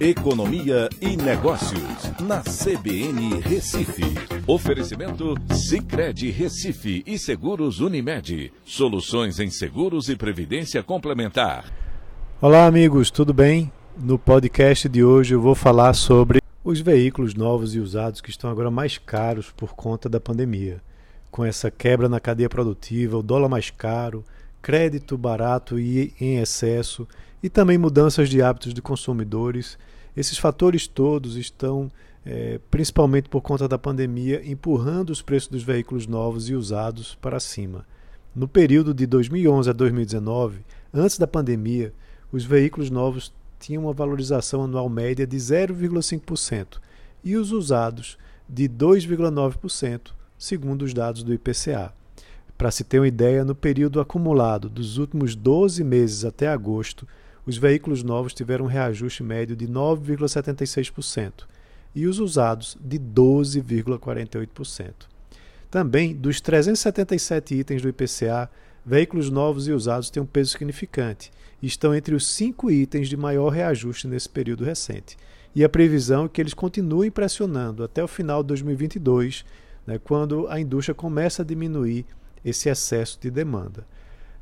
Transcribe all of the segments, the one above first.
Economia e Negócios, na CBN Recife. Oferecimento Cicred Recife e Seguros Unimed. Soluções em seguros e previdência complementar. Olá, amigos, tudo bem? No podcast de hoje eu vou falar sobre os veículos novos e usados que estão agora mais caros por conta da pandemia. Com essa quebra na cadeia produtiva, o dólar mais caro, crédito barato e em excesso e também mudanças de hábitos de consumidores. Esses fatores todos estão, é, principalmente por conta da pandemia, empurrando os preços dos veículos novos e usados para cima. No período de 2011 a 2019, antes da pandemia, os veículos novos tinham uma valorização anual média de 0,5% e os usados de 2,9%, segundo os dados do IPCA. Para se ter uma ideia, no período acumulado dos últimos 12 meses até agosto, os veículos novos tiveram um reajuste médio de 9,76% e os usados de 12,48%. Também, dos 377 itens do IPCA, veículos novos e usados têm um peso significante e estão entre os cinco itens de maior reajuste nesse período recente. E a previsão é que eles continuem pressionando até o final de 2022, né, quando a indústria começa a diminuir esse excesso de demanda.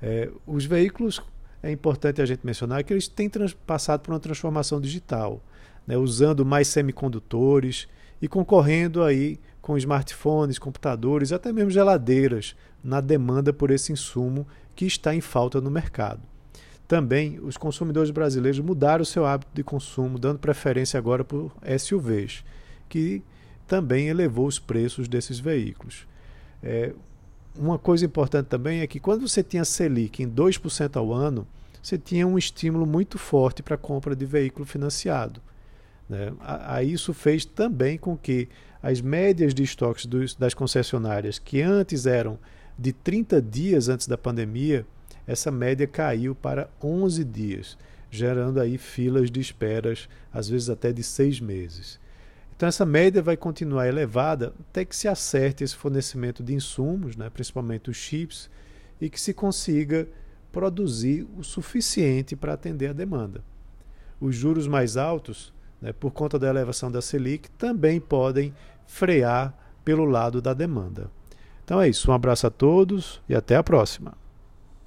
É, os veículos, é importante a gente mencionar que eles têm passado por uma transformação digital, né, usando mais semicondutores e concorrendo aí com smartphones, computadores, até mesmo geladeiras, na demanda por esse insumo que está em falta no mercado. Também os consumidores brasileiros mudaram seu hábito de consumo, dando preferência agora por SUVs, que também elevou os preços desses veículos. É, uma coisa importante também é que quando você tinha Selic em 2% ao ano, você tinha um estímulo muito forte para a compra de veículo financiado. Né? A, isso fez também com que as médias de estoques dos, das concessionárias, que antes eram de 30 dias antes da pandemia, essa média caiu para 11 dias, gerando aí filas de esperas, às vezes até de seis meses. Então essa média vai continuar elevada até que se acerte esse fornecimento de insumos, né, principalmente os chips, e que se consiga produzir o suficiente para atender a demanda. Os juros mais altos, né, por conta da elevação da Selic, também podem frear pelo lado da demanda. Então é isso, um abraço a todos e até a próxima.